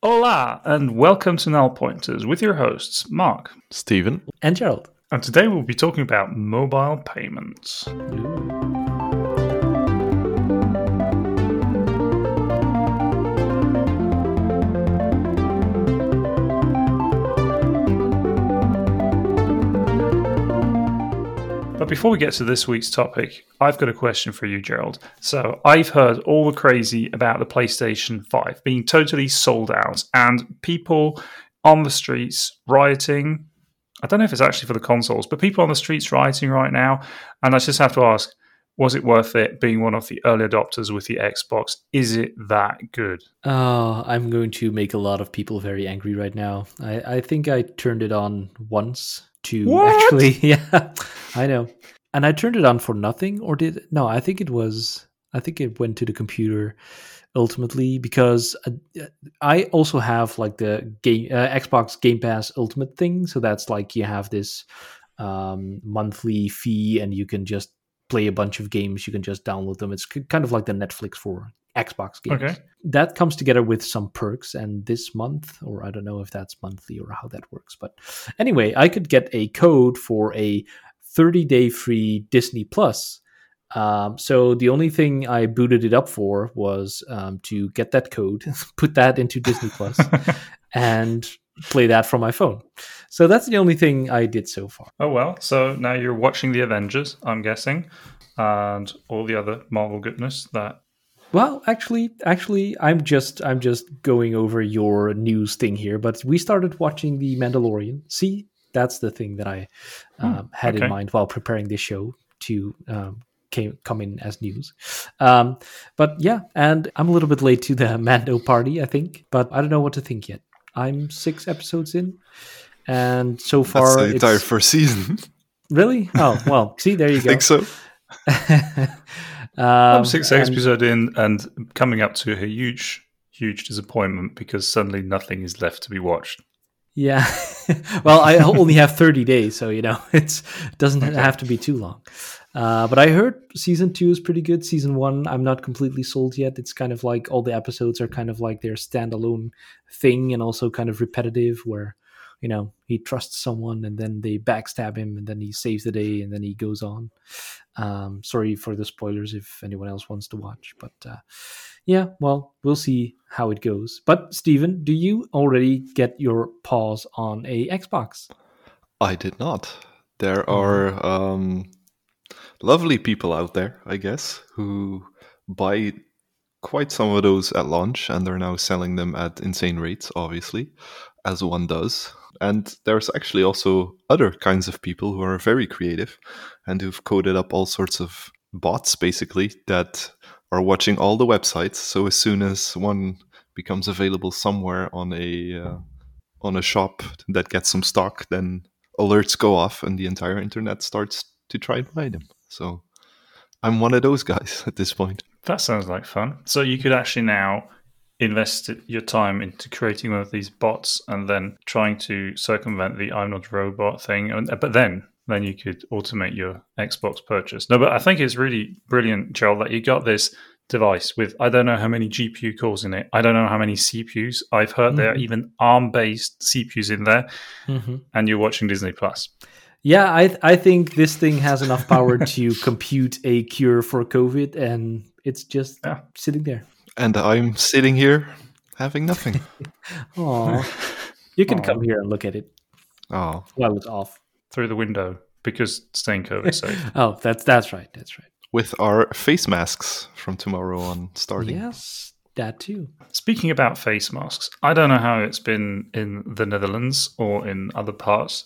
Hola, and welcome to Null Pointers with your hosts, Mark Stephen. and Gerald. And today we'll be talking about mobile payments. But before we get to this week's topic, I've got a question for you, Gerald. So I've heard all the crazy about the PlayStation 5 being totally sold out and people on the streets rioting. I don't know if it's actually for the consoles, but people on the streets rioting right now. And I just have to ask, was it worth it being one of the early adopters with the Xbox? Is it that good? Oh, I'm going to make a lot of people very angry right now. I, I think I turned it on once to What? actually, yeah, I know. And I turned it on for nothing, or did no? I think it was. I think it went to the computer ultimately because uh, I also have like the game uh, Xbox Game Pass Ultimate thing. So that's like you have this um, monthly fee, and you can just play a bunch of games. You can just download them. It's kind of like the Netflix for Xbox games. Okay. That comes together with some perks, and this month, or I don't know if that's monthly or how that works, but anyway, I could get a code for a 30 day free Disney Plus. Um, so the only thing I booted it up for was um, to get that code, put that into Disney Plus, and play that from my phone. So that's the only thing I did so far. Oh well, so now you're watching the Avengers, I'm guessing, and all the other Marvel goodness that Well, actually, actually, I'm just I'm just going over your news thing here. But we started watching the Mandalorian. See, that's the thing that I um, had okay. in mind while preparing this show to um, came come in as news. Um, but yeah, and I'm a little bit late to the Mando party, I think. But I don't know what to think yet. I'm six episodes in, and so That's far, the it's entire first season. really. Oh well, see, there you go. think so. I'm um, six and- episode in and coming up to a huge, huge disappointment because suddenly nothing is left to be watched. Yeah. well, I only have 30 days, so you know, it's it doesn't have to be too long. Uh, but I heard season two is pretty good. Season one, I'm not completely sold yet. It's kind of like all the episodes are kind of like their standalone thing and also kind of repetitive where, you know, he trusts someone and then they backstab him and then he saves the day and then he goes on. Um, sorry for the spoilers if anyone else wants to watch, but uh, yeah, well, we'll see how it goes. But Stephen, do you already get your paws on a Xbox? I did not. There are um, lovely people out there, I guess, who buy quite some of those at launch and they're now selling them at insane rates, obviously, as one does. And there's actually also other kinds of people who are very creative and who've coded up all sorts of bots, basically, that are watching all the websites. So as soon as one becomes available somewhere on a uh, on a shop that gets some stock, then alerts go off and the entire internet starts to try and buy them. So I'm one of those guys at this point. That sounds like fun. So you could actually now invest your time into creating one of these bots and then trying to circumvent the I'm not a robot thing. And, but then then you could automate your Xbox purchase. No, but I think it's really brilliant, Joel, that you got this device with I don't know how many GPU cores in it. I don't know how many CPUs. I've heard there are even ARM based CPUs in there, Mm-hmm. and you're watching Disney Plus. Yeah, I I think this thing has enough power to compute a cure for COVID, and it's just Yeah. sitting there. And I'm sitting here having nothing. Aw. you can Aw. come here and look at it oh, while it's off. Through the window because staying COVID safe. Oh, that's that's right. That's right. with our face masks from tomorrow on starting. Yes, that too. Speaking about face masks, I don't know how it's been in the Netherlands or in other parts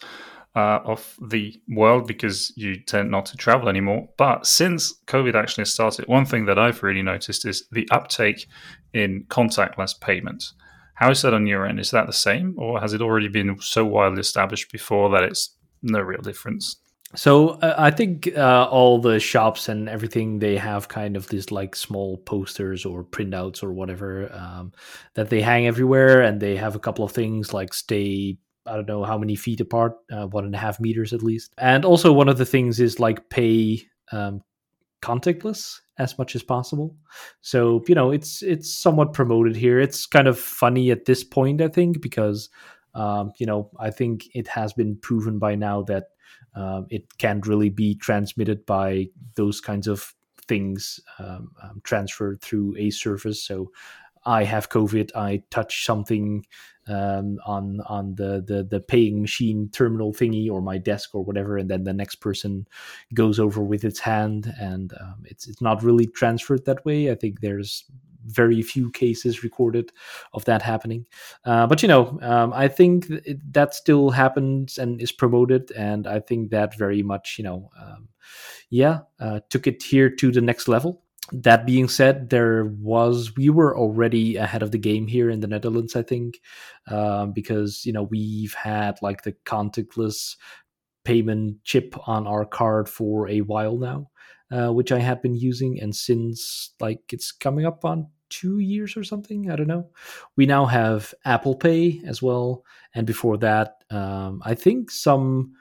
uh, of the world because you tend not to travel anymore. But since COVID actually started, one thing that I've really noticed is the uptake in contactless payment. How is that on your end? Is that the same, or has it already been so widely established before that it's no real difference? So uh, I think uh, all the shops and everything they have kind of these like small posters or printouts or whatever um, that they hang everywhere, and they have a couple of things like stay. I don't know how many feet apart, uh, one and a half meters at least. And also one of the things is like pay um, contactless as much as possible. So you know, it's it's somewhat promoted here. It's kind of funny at this point, I think, because um, you know I think it has been proven by now that um, it can't really be transmitted by those kinds of things um, um, transferred through a surface. So I have COVID, I touch something um, on on the, the the paying machine terminal thingy or my desk or whatever, and then the next person goes over with its hand, and um, it's it's not really transferred that way. I think there's very few cases recorded of that happening. Uh, but you know, um, I think that still happens and is promoted, and I think that very much, you know, um, yeah, uh, took it here to the next level that being said, there was we were already ahead of the game here in the Netherlands, I think, um, because you know we've had like the contactless payment chip on our card for a while now, uh, which I had been using, and since like it's coming up on two years or something, I don't know. We now have Apple Pay as well, and before that, um, I think some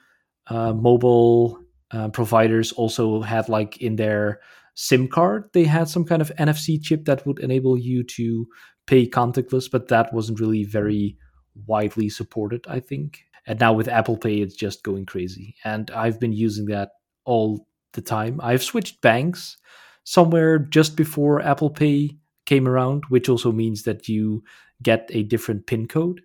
uh, mobile uh, providers also had like in their SIM card, they had some kind of NFC chip that would enable you to pay contactless, but that wasn't really very widely supported, I think. And now with Apple Pay, it's just going crazy. And I've been using that all the time. I've switched banks somewhere just before Apple Pay came around, which also means that you get a different PIN code.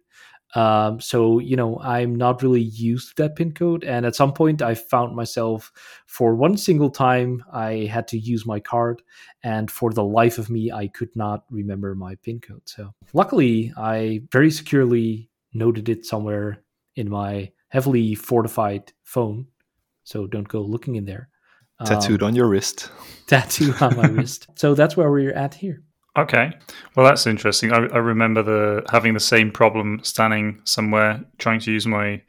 Um, so you know, I'm not really used to that pin code, and at some point, I found myself for one single time I had to use my card, and for the life of me, I could not remember my pin code. So luckily, I very securely noted it somewhere in my heavily fortified phone. So don't go looking in there. Tattooed um, on your wrist. Tattooed on my wrist. So that's where we're at here. Okay, well that's interesting. I, I, remember the having the same problem standing somewhere trying to use my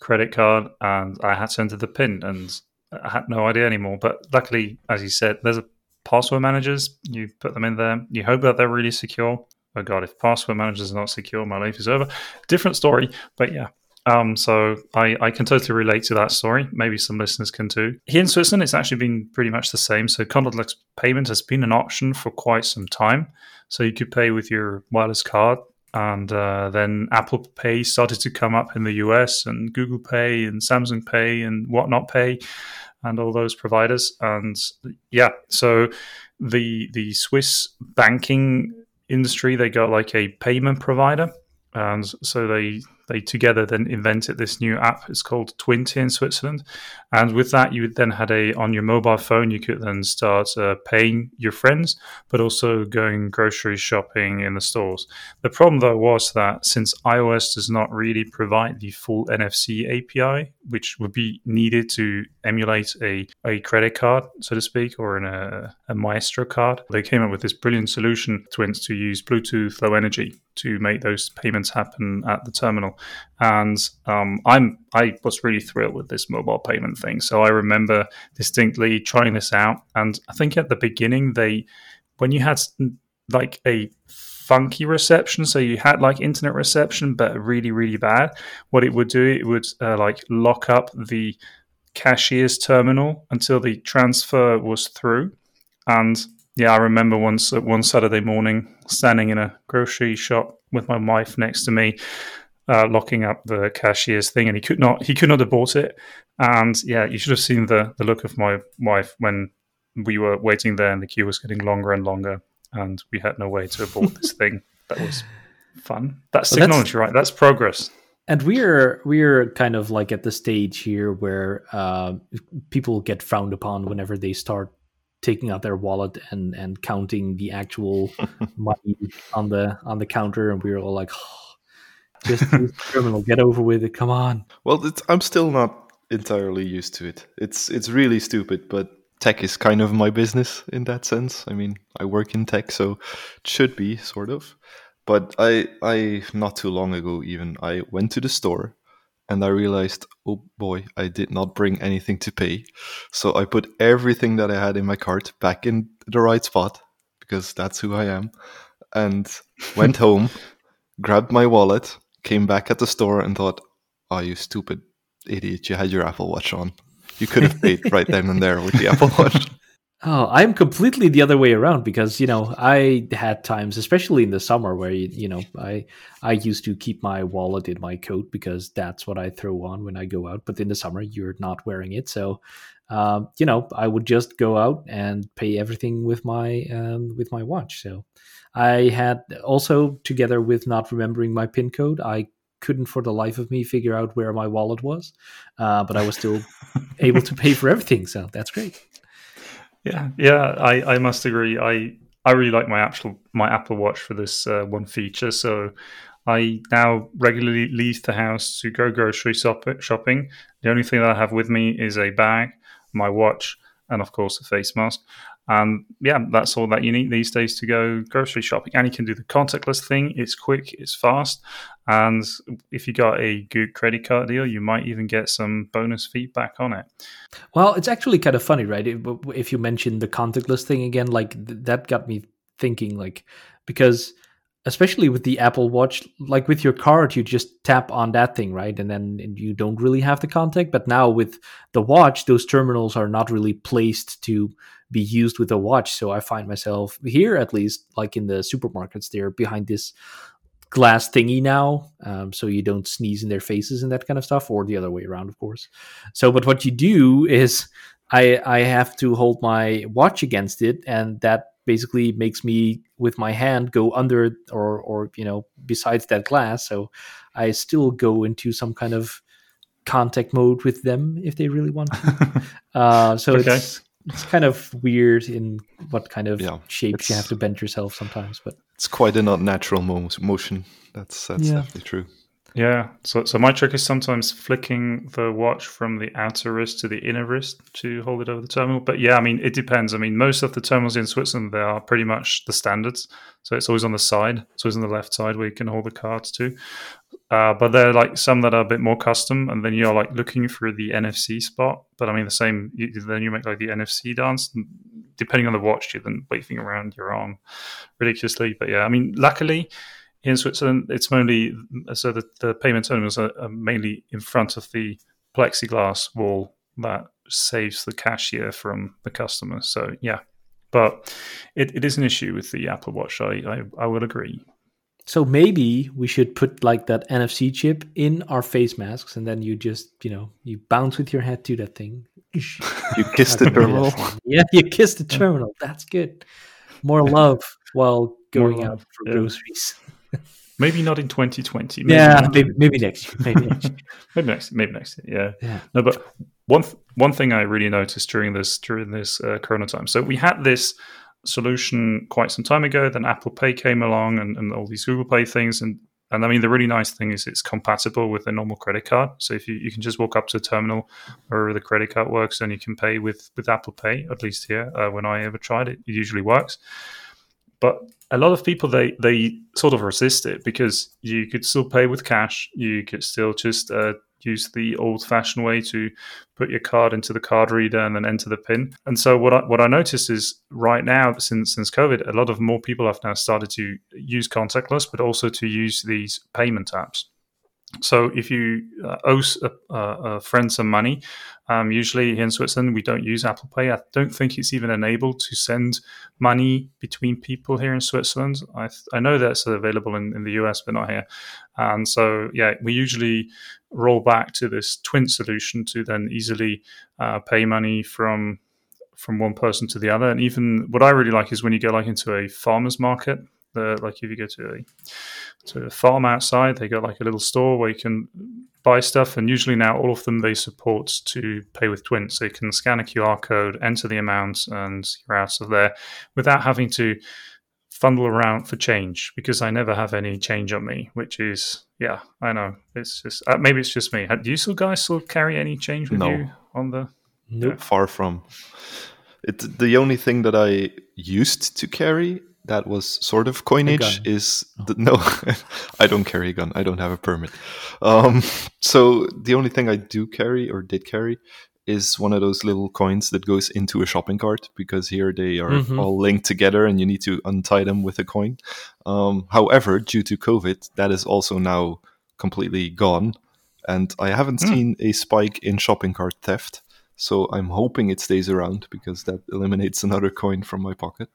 credit card, and I had to enter the PIN, and I had no idea anymore. But luckily, as you said, there's a password managers. You put them in there. You hope that they're really secure. Oh god, if password managers are not secure, my life is over. Different story, but yeah, um, so I, I can totally relate to that story. Maybe some listeners can too. Here in Switzerland, it's actually been pretty much the same. So contactless payment has been an option for quite some time. So you could pay with your wireless card, and uh, then Apple Pay started to come up in the US, and Google Pay, and Samsung Pay, and Whatnot Pay, and all those providers. And yeah, so the the Swiss banking industry they got like a payment provider and so they they together then invented this new app. It's called Twint in Switzerland, and with that, you then had a on your mobile phone. You could then start uh, paying your friends, but also going grocery shopping in the stores. The problem though was that since iOS does not really provide the full NFC API, which would be needed to emulate a, a credit card, so to speak, or in a, a Maestro card, they came up with this brilliant solution, Twint, to use Bluetooth Low Energy to make those payments happen at the terminal. And um, I'm I was really thrilled with this mobile payment thing. So I remember distinctly trying this out, and I think at the beginning they, when you had like a funky reception, so you had like internet reception, but really really bad. What it would do, it would uh, like lock up the cashier's terminal until the transfer was through, and yeah, I remember once one Saturday morning standing in a grocery shop with my wife next to me, uh, locking up the cashier's thing, and he could not he could not have bought it. And yeah, you should have seen the the look of my wife when we were waiting there, and the queue was getting longer and longer, and we had no way to abort this thing. That was fun. That's well, technology, that's, right? That's progress. And we're we're kind of like at the stage here where uh, people get frowned upon whenever they start taking out their wallet and and counting the actual money on the on the counter, and we're all like, oh, "Just criminal, get over with it, come on." Well, I'm still not entirely used to it. It's it's really stupid, but tech is kind of my business in that sense. I mean, I work in tech, so it should be sort of. But I I not too long ago even I went to the store and I realized, oh boy, I did not bring anything to pay. So I put everything that I had in my cart back in the right spot because that's who I am, and went home, grabbed my wallet, came back at the store, and thought, oh, you stupid idiot, you had your Apple Watch on. You could have paid right then and there with the Apple Watch. Oh, I'm completely the other way around because you know I had times, especially in the summer, where you, you know I I used to keep my wallet in my coat because that's what I throw on when I go out. But in the summer, you're not wearing it, so um, you know I would just go out and pay everything with my um, with my watch. So I had also together with not remembering my pin code, I couldn't for the life of me figure out where my wallet was, uh, but I was still able to pay for everything. So that's great. Yeah, yeah, I, I must agree. I I really like my actual my Apple Watch for this uh, one feature. So I now regularly leave the house to go grocery shop- shopping. The only thing that I have with me is a bag, my watch, and of course a face mask. And yeah, that's all that you need these days to go grocery shopping. And you can do the contactless thing. It's quick, it's fast. And if you got a good credit card deal, you might even get some bonus feedback on it. Well, it's actually kind of funny, right? If you mention the contactless thing again, like that got me thinking, like, because especially with the Apple Watch, like with your card, you just tap on that thing, right? And then you don't really have the contact. But now with the watch, those terminals are not really placed to be used with a watch. So I find myself here, at least, like in the supermarkets, they're behind this glass thingy now, um, so you don't sneeze in their faces and that kind of stuff, or the other way around, of course. So, but what you do is, I I have to hold my watch against it, and that basically makes me with my hand go under or or you know besides that glass. So I still go into some kind of contact mode with them if they really want to. uh, so okay. it's it's kind of weird in what kind of yeah, shapes you have to bend yourself sometimes, but it's quite an unnatural mo- motion. That's that's yeah. definitely true. Yeah. So so my trick is sometimes flicking the watch from the outer wrist to the inner wrist to hold it over the terminal. But yeah, I mean it depends. I mean most of the terminals in Switzerland they are pretty much the standards. So it's always on the side. It's always on the left side where you can hold the cards to. Uh, but there are like some that are a bit more custom, and then you're like looking for the NFC spot. But I mean the same. You, then you make like the NFC dance. Depending on the watch, you're then waving around your arm ridiculously. But yeah, I mean luckily in Switzerland, it's mainly so that the payment terminals are, are mainly in front of the plexiglass wall that saves the cashier from the customer. So yeah, but it, it is an issue with the Apple Watch. I, I, I would agree. So maybe we should put like that NFC chip in our face masks, and then you just you know you bounce with your head to that thing. You kiss the terminal. Yeah, you kiss the terminal. That's good. More love while going More out for yeah. Maybe not in 2020. Maybe yeah, maybe, maybe, next year. Maybe next year. maybe next. Maybe next. Yeah. yeah. No, but one th- one thing I really noticed during this during this uh, Corona time. So we had this solution quite some time ago. Then Apple Pay came along, and, and all these Google Pay things, and and I mean the really nice thing is it's compatible with a normal credit card. So if you, you can just walk up to a terminal where the credit card works, and you can pay with with Apple Pay. At least here, uh, when I ever tried it, it usually works. But a lot of people they they sort of resist it because you could still pay with cash. You could still just uh, use the old-fashioned way to put your card into the card reader and then enter the pin. And so what I, what I noticed is right now since since COVID, a lot of more people have now started to use contactless, but also to use these payment apps. So if you uh, owe a, a, friend some money, um, usually here in Switzerland we don't use Apple Pay. I don't think it's even enabled to send money between people here in Switzerland. I, I know that's available in, in the US, but not here. And so yeah, we usually roll back to this Twint solution to then easily uh, pay money from from one person to the other. And even what I really like is when you go like into a farmer's market the like if you go to a to a farm outside, they got like a little store where you can buy stuff, and usually now all of them they support to pay with Twint, so you can scan a QR code, enter the amount, and you're out of there without having to fumble around for change because I never have any change on me, which is yeah, I know it's just uh, maybe it's just me. Do you still guys still carry any change with no. you on the? Nope. Yeah. Far from. It the only thing that I used to carry that was sort of coinage is oh. the, no i don't carry a gun i don't have a permit um, so the only thing i do carry or did carry is one of those little coins that goes into a shopping cart because here they are mm-hmm. all linked together and you need to untie them with a coin um, however due to covid that is also now completely gone and i haven't mm. seen a spike in shopping cart theft So I'm hoping it stays around because that eliminates another coin from my pocket.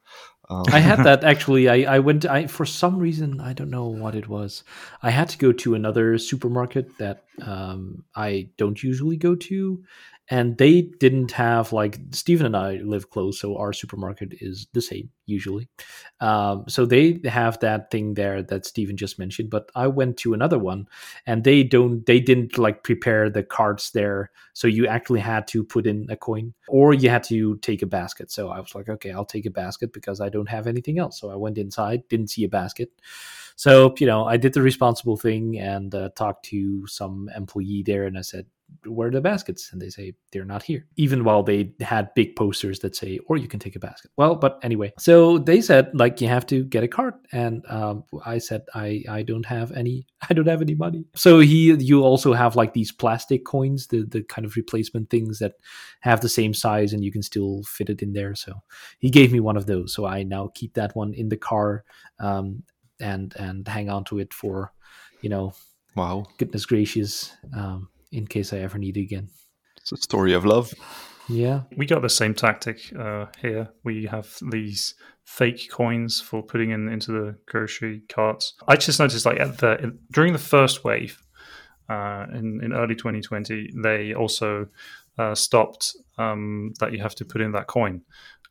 Um, I had that actually. I, I went. I for some reason I don't know what it was. I had to go to another supermarket that um, I don't usually go to, and they didn't have like Stephen and I live close, so our supermarket is the same usually. Um, so they have that thing there that Stephen just mentioned, but I went to another one, and they don't, they didn't like prepare the cards there, so you actually had to put in a coin or you had to take a basket. So I was like, okay, I'll take a basket because I don't have anything else. So I went inside, didn't see a basket. So you know, I did the responsible thing and uh, talked to some employee there, and I said, where are the baskets? And they say they're not here, even while they had big posters that say, or you can take a basket. Well, but anyway, so they said like you have to get a card, and um, I said I I don't have any I don't have any money. So he you also have like these plastic coins, the the kind of replacement things that have the same size and you can still fit it in there. So he gave me one of those, so I now keep that one in the car um, and and hang on to it for you know wow goodness gracious. Um, in case I ever need it again. It's a story of love. Yeah. We got the same tactic uh, here. We have these fake coins for putting in into the grocery carts. I just noticed, like, at the during the first wave uh, in in early 2020, they also uh, stopped um, that you have to put in that coin,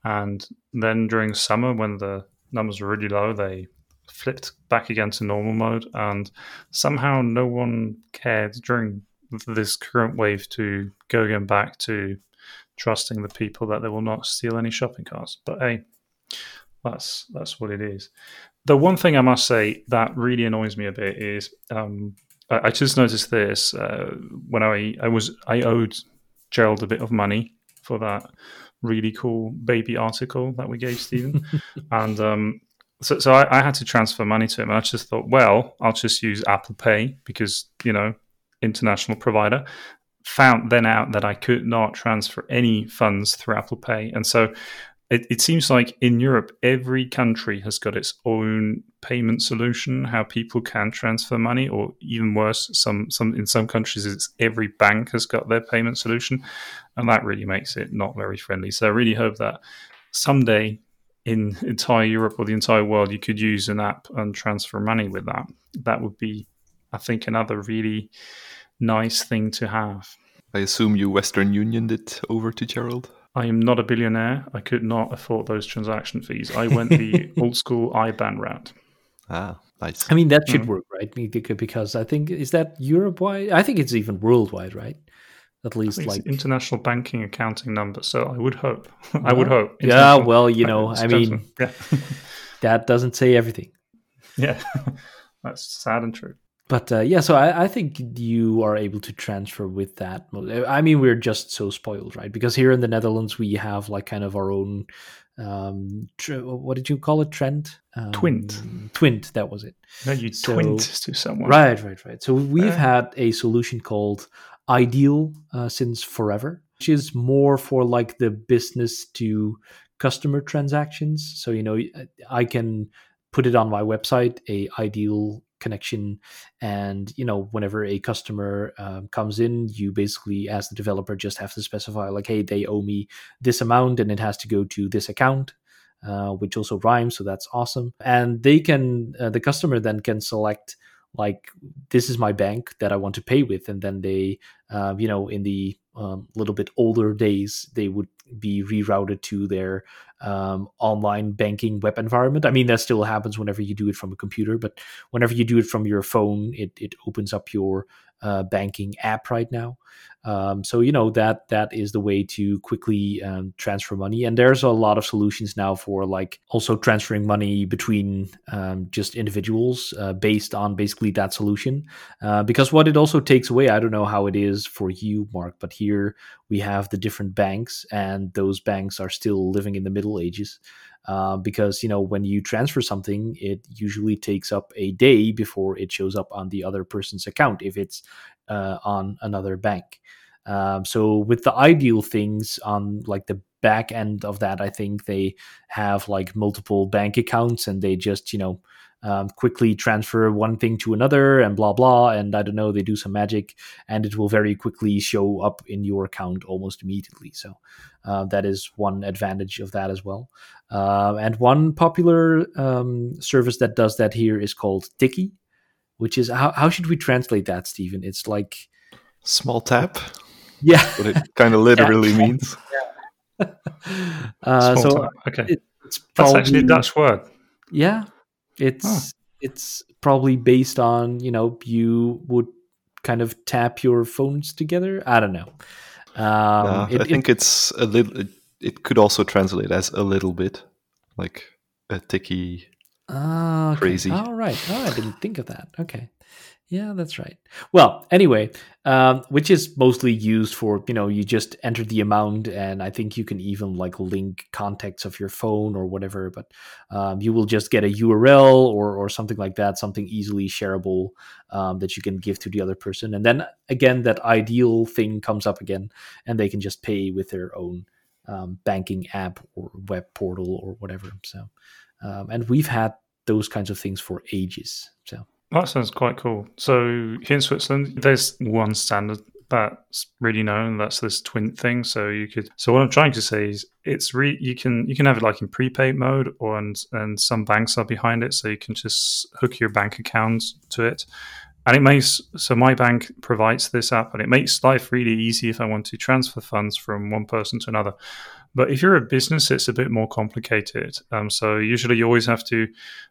and then during summer when the numbers were really low, they flipped back again to normal mode, and somehow no one cared during this current wave to go again back to trusting the people that they will not steal any shopping carts. But hey, that's that's what it is. The one thing I must say that really annoys me a bit is um, I, I, just noticed this uh, when I I was I owed Gerald a bit of money for that really cool baby article that we gave Stephen, and um, so so I, I had to transfer money to him. And I just thought, well, I'll just use Apple Pay because you know international provider, found then out that I could not transfer any funds through Apple Pay. And so it, it, seems like in Europe, every country has got its own payment solution, how people can transfer money, or even worse, some some in some countries, it's every bank has got their payment solution, and that really makes it not very friendly. So I really hope that someday in entire Europe or the entire world, you could use an app and transfer money with that. That would be, I think, another really nice thing to have. I assume you Western Union it over to Gerald? I am not a billionaire. I could not afford those transaction fees. I went the old school IBAN route. Ah, nice. I mean, that should mm. work, right? Because I think, is that Europe wide? I think it's even worldwide, right? At least like international banking accounting number. So I would hope. I would hope. Yeah, well, you know, I mean, yeah. that doesn't say everything. Yeah, that's sad and true but uh, yeah, so I, I, think you are able to transfer with that. I mean, we're just so spoiled, right? Because here in the Netherlands, we have like kind of our own. Um, tr- what did you call it? Trend? Um, twint. Twint. That was it. No, you so, twint to someone. Right, right, right. So we've uh, had a solution called iDEAL uh, since forever, which is more for like the business to customer transactions. So you know, I can put it on my website, a iDEAL connection. And you know whenever a customer um, comes in you basically as the developer just have to specify like hey they owe me this amount and it has to go to this account uh, which also rhymes so that's awesome. And they can uh, the customer then can select like this is my bank that i want to pay with and then they uh, you know in the um, little bit older days they would be rerouted to their um, online banking web environment. I mean, that still happens whenever you do it from a computer, but whenever you do it from your phone, it, it opens up your uh, banking app right now. Um, so you know that that is the way to quickly um, transfer money, and there's a lot of solutions now for like also transferring money between um, just individuals uh, based on basically that solution. Uh, because what it also takes away, I don't know how it is for you, Mark, but here we have the different banks, and those banks are still living in the Middle Ages. Uh, because you know when you transfer something it usually takes up a day before it shows up on the other person's account if it's uh, on another bank um, so with the iDEAL things on like the back end of that, I think they have like multiple bank accounts and they just, you know, um, quickly transfer one thing to another and blah blah and i don't know they do some magic and it will very quickly show up in your account almost immediately. So uh, that is one advantage of that as well. Uh, and one popular um, service that does that here is called Tikkie which is how, how should we translate that stephen it's like Small tap. Yeah What it kind of literally means. uh, Small so time. okay, it, it's that's actually a Dutch word. Yeah, it's it's probably based on you know you would kind of tap your phones together. I don't know. Um, Nah, it- I it- think it's a little. It, it could also translate as a little bit, like a ticky. Ah, okay. Crazy. All right. Oh, I didn't think of that. Okay. Yeah, that's right. Well, anyway, um, which is mostly used for you know you just enter the amount, and I think you can even like link contacts of your phone or whatever. But um, you will just get a URL or or something like that, something easily shareable um, that you can give to the other person, and then again that iDEAL thing comes up again, and they can just pay with their own um, banking app or web portal or whatever. So um, and we've had those kinds of things for ages. So That sounds quite cool. So here in Switzerland, there's one standard that's really known. That's this Twint thing. So you could. So what I'm trying to say is, it's re you can you can have it like in prepaid mode, or and and some banks are behind it, so you can just hook your bank account to it. And it makes so my bank provides this app, and it makes life really easy if I want to transfer funds from one person to another. But if you're a business, it's a bit more complicated. Um, so usually you always have to.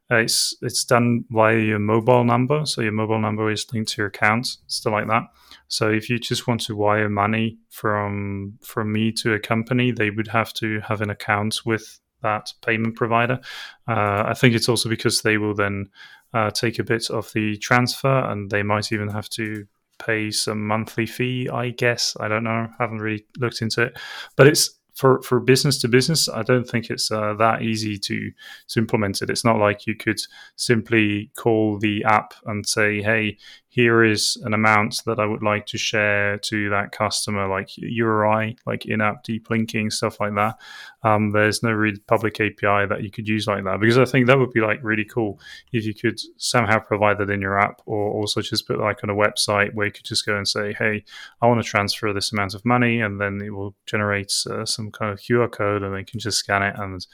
Uh, it's it's done via your mobile number, so your mobile number is linked to your account, stuff like that. So if you just want to wire money from from me to a company, they would have to have an account with that payment provider. Uh, I think it's also because they will then uh, take a bit of the transfer, and they might even have to pay some monthly fee. I guess I don't know. Haven't really looked into it, but it's for for business to business. I don't think it's uh, that easy to to implement it. It's not like you could simply call the app and say, "Hey, here is an amount that I would like to share to that customer," like URI, like in-app deep linking, stuff like that. Um, there's no really public API that you could use like that because I think that would be like really cool if you could somehow provide that in your app, or also just put like on a website where you could just go and say, "Hey, I want to transfer this amount of money," and then it will generate uh, some kind of QR code, and then you can just scan it and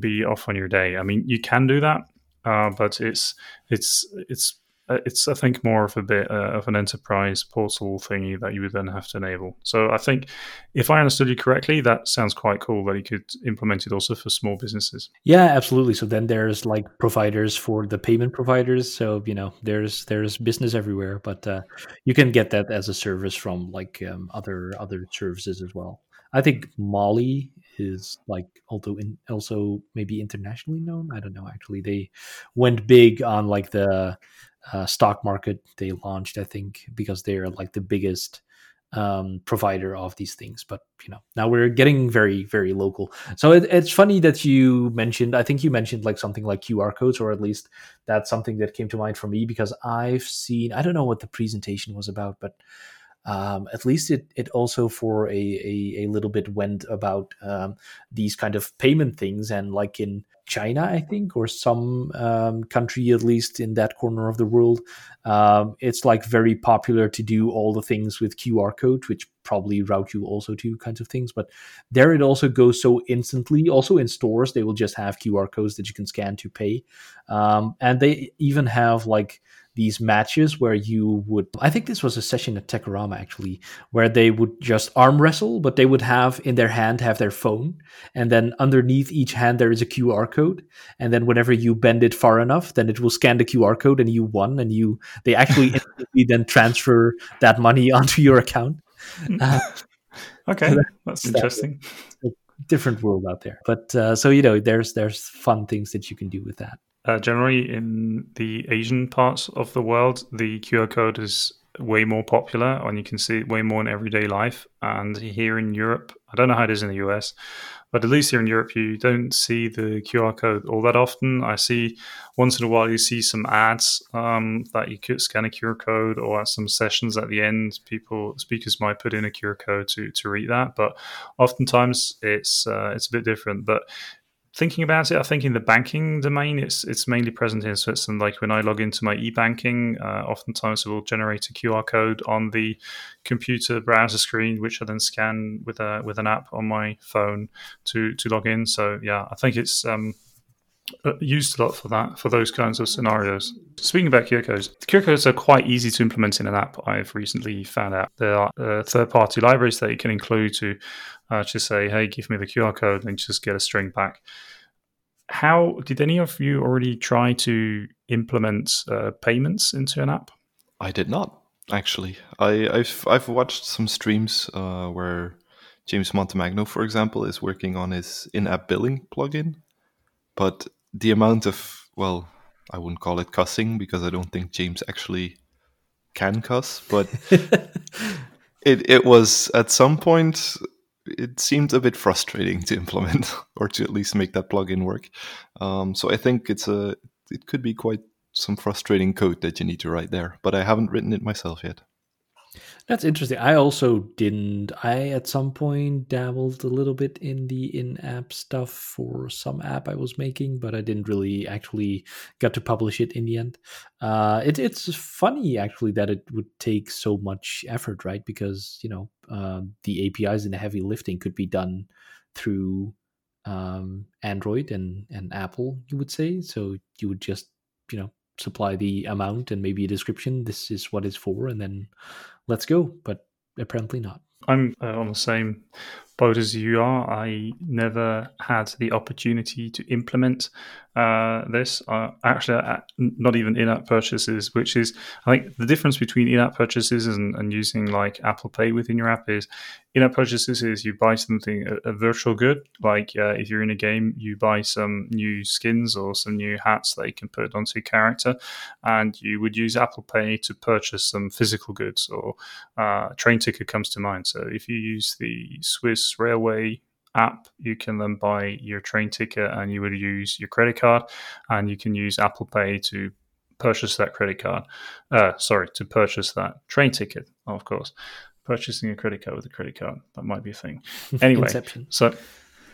be off on your day. I mean, you can do that, uh, but it's it's it's it's I think more of a bit uh, of an enterprise portal thingy that you would then have to enable. So I think if I understood you correctly, that sounds quite cool that you could implement it also for small businesses. yeah, absolutely. So then there's like providers for the payment providers. So you know there's there's business everywhere, but uh, you can get that as a service from like um, other other services as well. I think Mollie is like also in also maybe internationally known. I don't know. Actually, they went big on like the uh, stock market. They launched, I think, because they're like the biggest um, provider of these things. But you know, now we're getting very very local. So it, it's funny that you mentioned. I think you mentioned like something like QR codes, or at least that's something that came to mind for me because I've seen. I don't know what the presentation was about, but um, at least it it also for a, a, a little bit went about um, these kind of payment things and like in China, I think, or some um, country at least in that corner of the world, um, it's like very popular to do all the things with QR code, which probably route you also to kinds of things. But there it also goes so instantly. Also in stores, they will just have QR codes that you can scan to pay, um, and they even have like these matches where you would i think this was a session at techorama actually where they would just arm wrestle but they would have in their hand have their phone and then underneath each hand there is a qr code and then whenever you bend it far enough then it will scan the qr code and you won and you they actually instantly then transfer that money onto your account. Uh, Okay, that- that's that- interesting. different world out there. But uh, so you know there's there's fun things that you can do with that. Uh, generally, in the Asian parts of the world, the QR code is way more popular, and you can see it way more in everyday life. And here in Europe, I don't know how it is in the US, but at least here in Europe, you don't see the QR code all that often. I see once in a while you see some ads um, that you could scan a QR code, or at some sessions at the end, people speakers might put in a QR code to to read that. But oftentimes it's uh, it's a bit different. But thinking about it, I think in the banking domain, it's it's mainly present in Switzerland. Like when I log into my e-banking, uh, oftentimes it will generate a QR code on the computer browser screen, which I then scan with a with an app on my phone to to log in. So yeah, I think it's um, uh, used a lot for that for those kinds of scenarios. Speaking about QR codes, QR codes are quite easy to implement in an app. I've recently found out there are uh, third-party libraries that you can include to uh, just say, "Hey, give me the QR code," and just get a string back. How did any of you already try to implement uh, payments into an app? I did not actually. I, have I've watched some streams uh, where James Montemagno, for example, is working on his in-app billing plugin, but the amount of well, I wouldn't call it cussing because I don't think James actually can cuss, but it it was at some point it seemed a bit frustrating to implement or to at least make that plugin work. Um, so I think it's a it could be quite some frustrating code that you need to write there, but I haven't written it myself yet. That's interesting. I also didn't. I at some point dabbled a little bit in the in-app stuff for some app I was making, but I didn't really actually get to publish it in the end. Uh, it, it's funny actually that it would take so much effort, right? Because you know uh, the APIs and the heavy lifting could be done through um, Android and and Apple. You would say so. You would just you know supply the amount and maybe a description. This is what it's for, and then let's go. But apparently not. I'm uh, on the same boat as you are. I never had the opportunity to implement uh, this. Uh, actually, uh, not even in-app purchases, which is I think the difference between in-app purchases and, and using like Apple Pay within your app is in-app purchases is you buy something a, a virtual good, like uh, if you're in a game, you buy some new skins or some new hats that you can put onto your character, and you would use Apple Pay to purchase some physical goods. Or uh, train ticket comes to mind. So if you use the Swiss Railway app, you can then buy your train ticket and you would use your credit card and you can use Apple Pay to purchase that credit card. Uh, sorry, to purchase that train ticket, of course. Purchasing a credit card with a credit card, that might be a thing. Anyway, Inception. so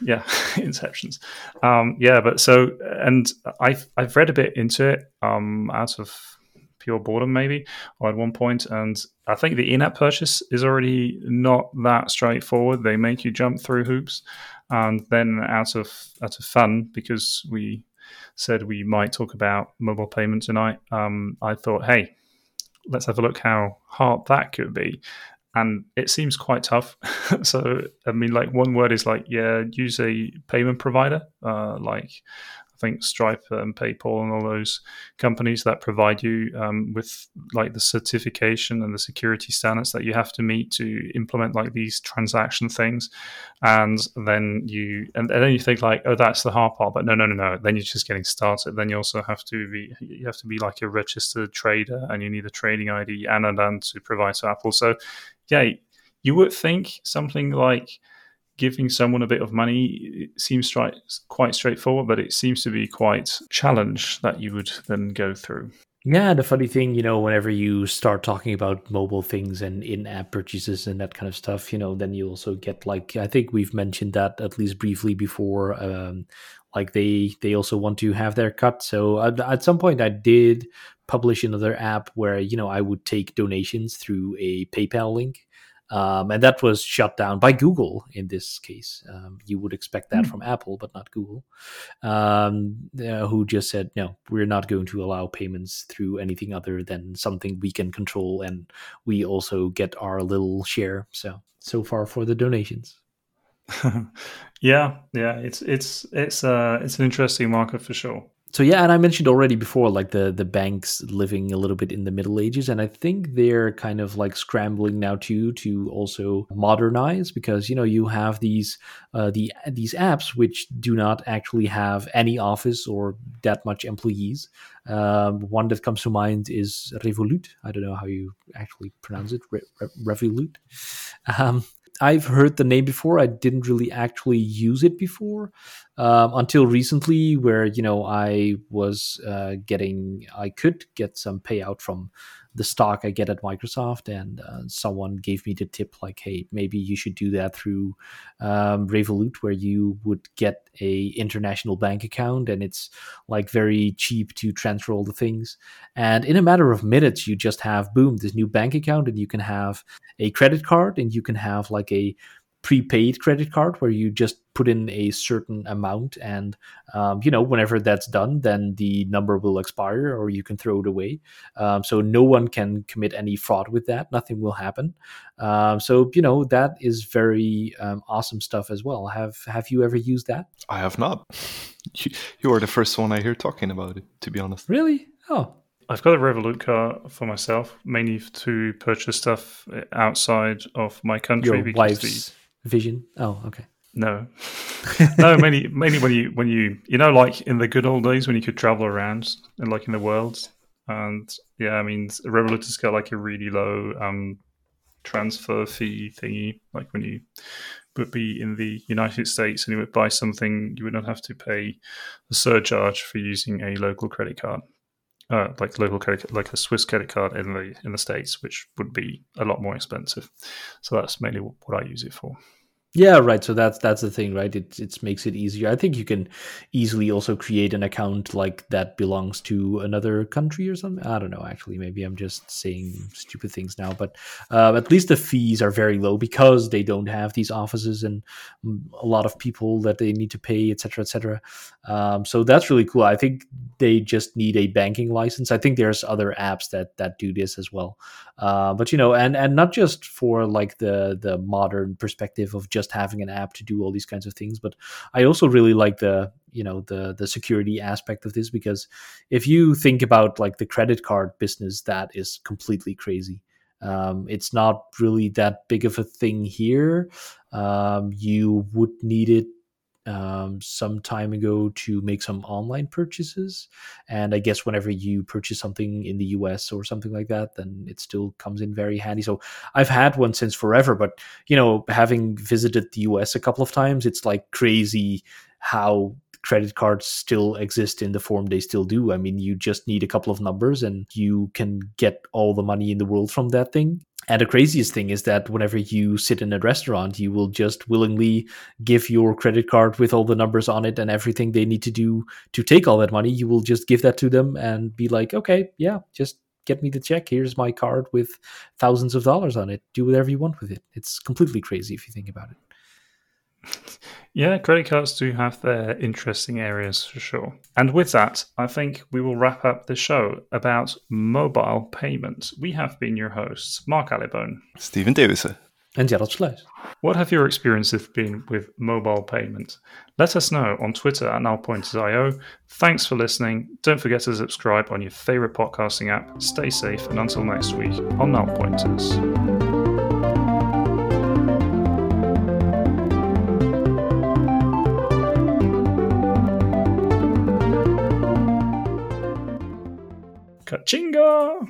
yeah, inceptions. Um, yeah, but so, and I've, I've read a bit into it um, out of pure boredom maybe at one point and i think the in-app purchase is already not that straightforward they make you jump through hoops and then out of out of fun because we said we might talk about mobile payment tonight um, i thought hey let's have a look how hard that could be and it seems quite tough. so, I mean, like one word is like, yeah, use a payment provider, uh, like I think Stripe and PayPal and all those companies that provide you um, with like the certification and the security standards that you have to meet to implement like these transaction things. And then you and, and then you think like, oh, that's the hard part, but no, no, no, no. Then you're just getting started. Then you also have to be you have to be like a registered trader, and you need a trading ID and and and to provide to Apple. So, yeah, you would think something like giving someone a bit of money seems quite straightforward, but it seems to be quite challenge that you would then go through. Yeah, the funny thing, you know, whenever you start talking about mobile things and in-app purchases and that kind of stuff, you know, then you also get like I think we've mentioned that at least briefly before. Um, like they they also want to have their cut. So at, at some point, I did publish another app where you know I would take donations through a PayPal link um, and that was shut down by Google in this case. Um, you would expect that mm. from Apple, but not Google, um, uh, who just said, no, we're not going to allow payments through anything other than something we can control. And we also get our little share. So, so far for the donations. yeah, yeah, it's it's it's uh it's an interesting market for sure so yeah, and I mentioned already before, like the the banks living a little bit in the Middle Ages, and I think they're kind of like scrambling now too to also modernize because you know you have these uh, the these apps which do not actually have any office or that much employees. Um, one that comes to mind is Revolut. I don't know how you actually pronounce it, Re- Re- Revolut. Um, I've heard the name before. I didn't really actually use it before um, until recently, where you know I was uh, getting, I could get some payout from the stock I get at Microsoft, and uh, someone gave me the tip like, "Hey, maybe you should do that through um, Revolut, where you would get a international bank account, and it's like very cheap to transfer all the things. And in a matter of minutes, you just have boom this new bank account, and you can have a credit card, and you can have like a prepaid credit card where you just put in a certain amount and um, you know whenever that's done then the number will expire or you can throw it away um, so no one can commit any fraud with that nothing will happen um, so you know that is very um, awesome stuff as well have have you ever used that I have not. You, you are the first one I hear talking about it, to be honest. really oh I've got a Revolut card for myself, mainly to purchase stuff outside of my country. your because wife's vision oh okay No, no. Mainly, mainly when you when you you know, like in the good old days when you could travel around and like in the world, and yeah, I mean, Revolut has got like a really low um transfer fee thingy. Like when you would be in the United States and you would buy something, you would not have to pay a surcharge for using a local credit card. Uh, like local credit, like a Swiss credit card in the in the states, which would be a lot more expensive. So that's mainly what I use it for. Yeah, right. So that's that's the thing, right? It it makes it easier. I think you can easily also create an account like that belongs to another country or something. I don't know. Actually, maybe I'm just saying stupid things now, but uh, at least the fees are very low because they don't have these offices and mm, a lot of people that they need to pay, etc., cetera, et cetera. Um, so that's really cool. I think they just need a banking license. I think there's other apps that that do this as well. Uh, but you know, and and not just for like the the modern perspective of just having an app to do all these kinds of things, but I also really like the you know the the security aspect of this because if you think about like the credit card business, that is completely crazy. Um, it's not really that big of a thing here. Um, you would need it um, some time ago to make some online purchases. And I guess whenever you purchase something in the US or something like that, then it still comes in very handy. So I've had one since forever, but you know, having visited the US a couple of times, it's like crazy how credit cards still exist in the form they still do. I mean, you just need a couple of numbers and you can get all the money in the world from that thing. And the craziest thing is that whenever you sit in a restaurant, you will just willingly give your credit card with all the numbers on it and everything they need to do to take all that money. You will just give that to them and be like, okay, yeah, just get me the check. Here's my card with thousands of dollars on it. Do whatever you want with it. It's completely crazy if you think about it. Yeah, credit cards do have their interesting areas for sure. And with that, I think we will wrap up the show about mobile payments. We have been your hosts, Mark Allibone. Steven Thewissen. And Gerald Versluis. What have your experiences been with mobile payments? Let us know on Twitter at nullpointers.io. Thanks for listening. Don't forget to subscribe on your favorite podcasting app. Stay safe, and until next week on Null Pointers. Catinga!